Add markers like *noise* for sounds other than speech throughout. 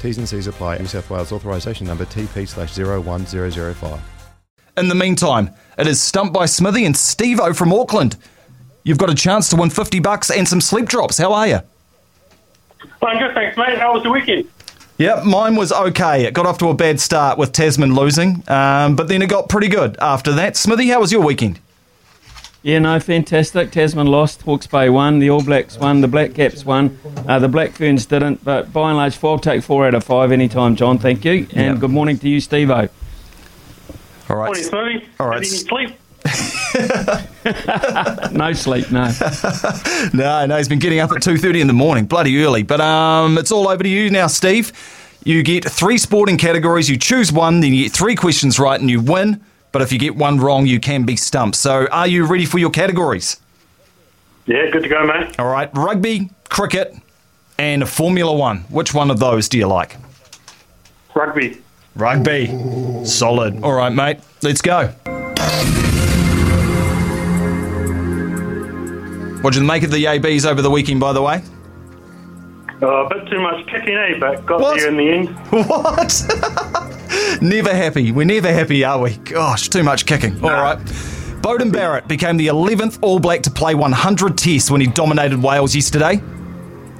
T's and C's apply. New South Wales authorisation number TP slash 01005. In the meantime, it is Stumped by Smithy and Steve O from Auckland. You've got a chance to win 50 bucks and some sleep drops. How are you? I'm good, thanks, mate. How was the weekend? Yep, mine was okay. It got off to a bad start with Tasman losing, um, but then it got pretty good after that. Smithy, how was your weekend? Yeah, no, fantastic. Tasman lost, Hawke's Bay won, the All Blacks won, the Black Caps won, uh, the Black Ferns didn't, but by and large, I'll take four out of five anytime, John. Thank you. And Yeah. good morning to you, Steve O. All right. Morning, Smoothie. All right. Sleep? *laughs* No sleep, no. *laughs* No, no, he's been getting up at 2.30 in the morning, bloody early. But um, it's all over to you now, Steve. You get three sporting categories, you choose one, then you get three questions right and you win. But if you get one wrong, you can be stumped. So are you ready for your categories? Yeah, good to go, mate. All right, rugby, cricket, and Formula One. Which one of those do you like? Rugby. Rugby. Solid. All right, mate, let's go. What did you make of the ABs over the weekend, by the way? Uh, a bit too much kicking, eh? But got What? there in the end. *laughs* What? Never happy. We're never happy, are we? Gosh, too much kicking. All right. Beauden Barrett became the 11th All Black to play 100 tests when he dominated Wales yesterday.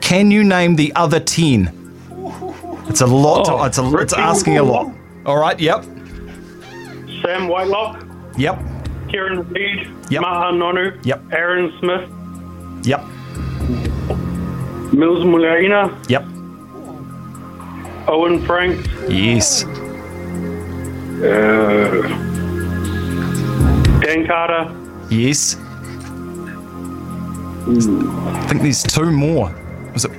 Can you name the other 10? It's a lot. Oh. to, it's, a, it's asking a lot. All right. Yep. Sam Whitelock, Yep. Kieran Read, Yep. Ma'a Nonu, Yep. Aaron Smith, Yep. Mils Muliaina, Yep. Owen Franks, Yes. Uh, Dan Carter, Yes. I think there's two more. Was it?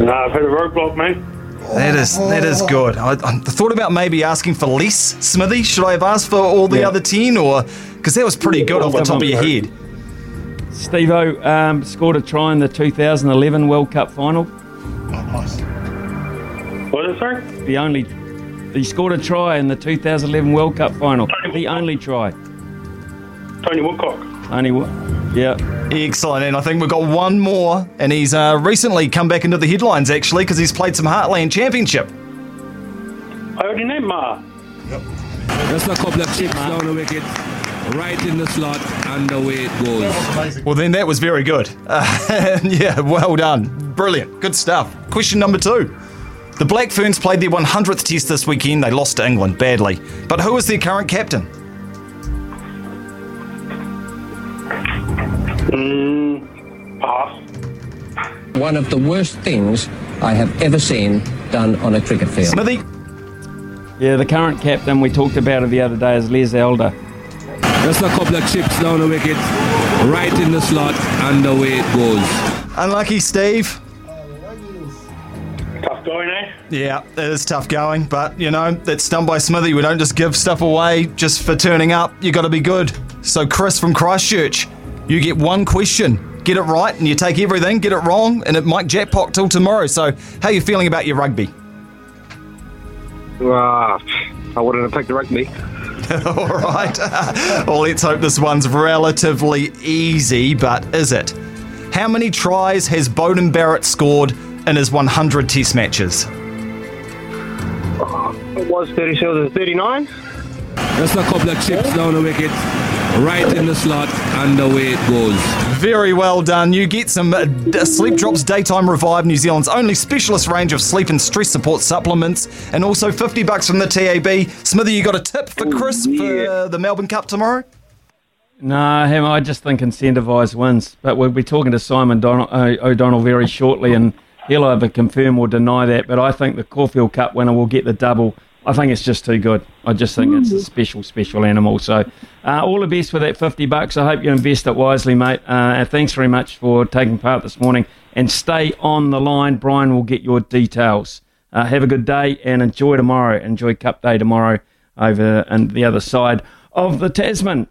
No, I've had a roadblock, mate. That is that is good. I, I thought about maybe asking for less, Smithy. Should I have asked for all the Yeah. other ten, or because that was pretty good off the top of your head? Steve O um, scored a try in the 2011 World Cup final. What is it, sorry? The only. He scored a try in the 2011 World Cup final. The only try. Tony Woodcock. Only one. Yeah. Excellent, and I think we've got one more, and he's uh, recently come back into the headlines actually because he's played some Heartland Championship. I already named Ma. Just a couple of chips down the wicket, right in the slot, and away it goes. Well, then that was very good. Uh, *laughs* yeah, well done, brilliant, good stuff. Question number two. The Black Ferns played their 100th test this weekend. They lost to England badly. But who is their current captain? Mm, pass. One of the worst things I have ever seen done on a cricket field. Smithy? Yeah, the current captain we talked about it the other day is Les Elder. Just a couple of chips down the wicket, right in the slot, and away it goes. Unlucky, Steve. Tough going, eh? Yeah, it is tough going, but you know, that's done by Smithy. We don't just give stuff away just for turning up. You got to be good. So, Chris from Christchurch, you get one question. Get it right, and you take everything. Get it wrong, and it might jackpot till tomorrow. So, how are you feeling about your rugby? Ah, I wouldn't have picked the rugby. *laughs* All right. *laughs* well, let's hope this one's relatively easy, but is it? How many tries has Beauden Barrett scored in his 100 Test matches? It was 37 39. Just a couple of chips down the wicket, right in the slot, and away it goes. Very well done. You get some uh, Sleep Drops Daytime Revive, New Zealand's only specialist range of sleep and stress support supplements, and also 50 bucks from the TAB. Smithy, you got a tip for Chris for the Melbourne Cup tomorrow? No, him, I just think incentivised wins. But we'll be talking to Simon Don- uh, O'Donnell very shortly, and he'll either confirm or deny that. But I think the Caulfield Cup winner will get the double. I think it's just too good. I just think it's a special, special animal. So, uh, all the best for that 50 bucks. I hope you invest it wisely, mate. Uh, and thanks very much for taking part this morning. And stay on the line. Brian will get your details. Uh, have a good day and enjoy tomorrow. Enjoy Cup Day tomorrow over and the other side of the Tasman.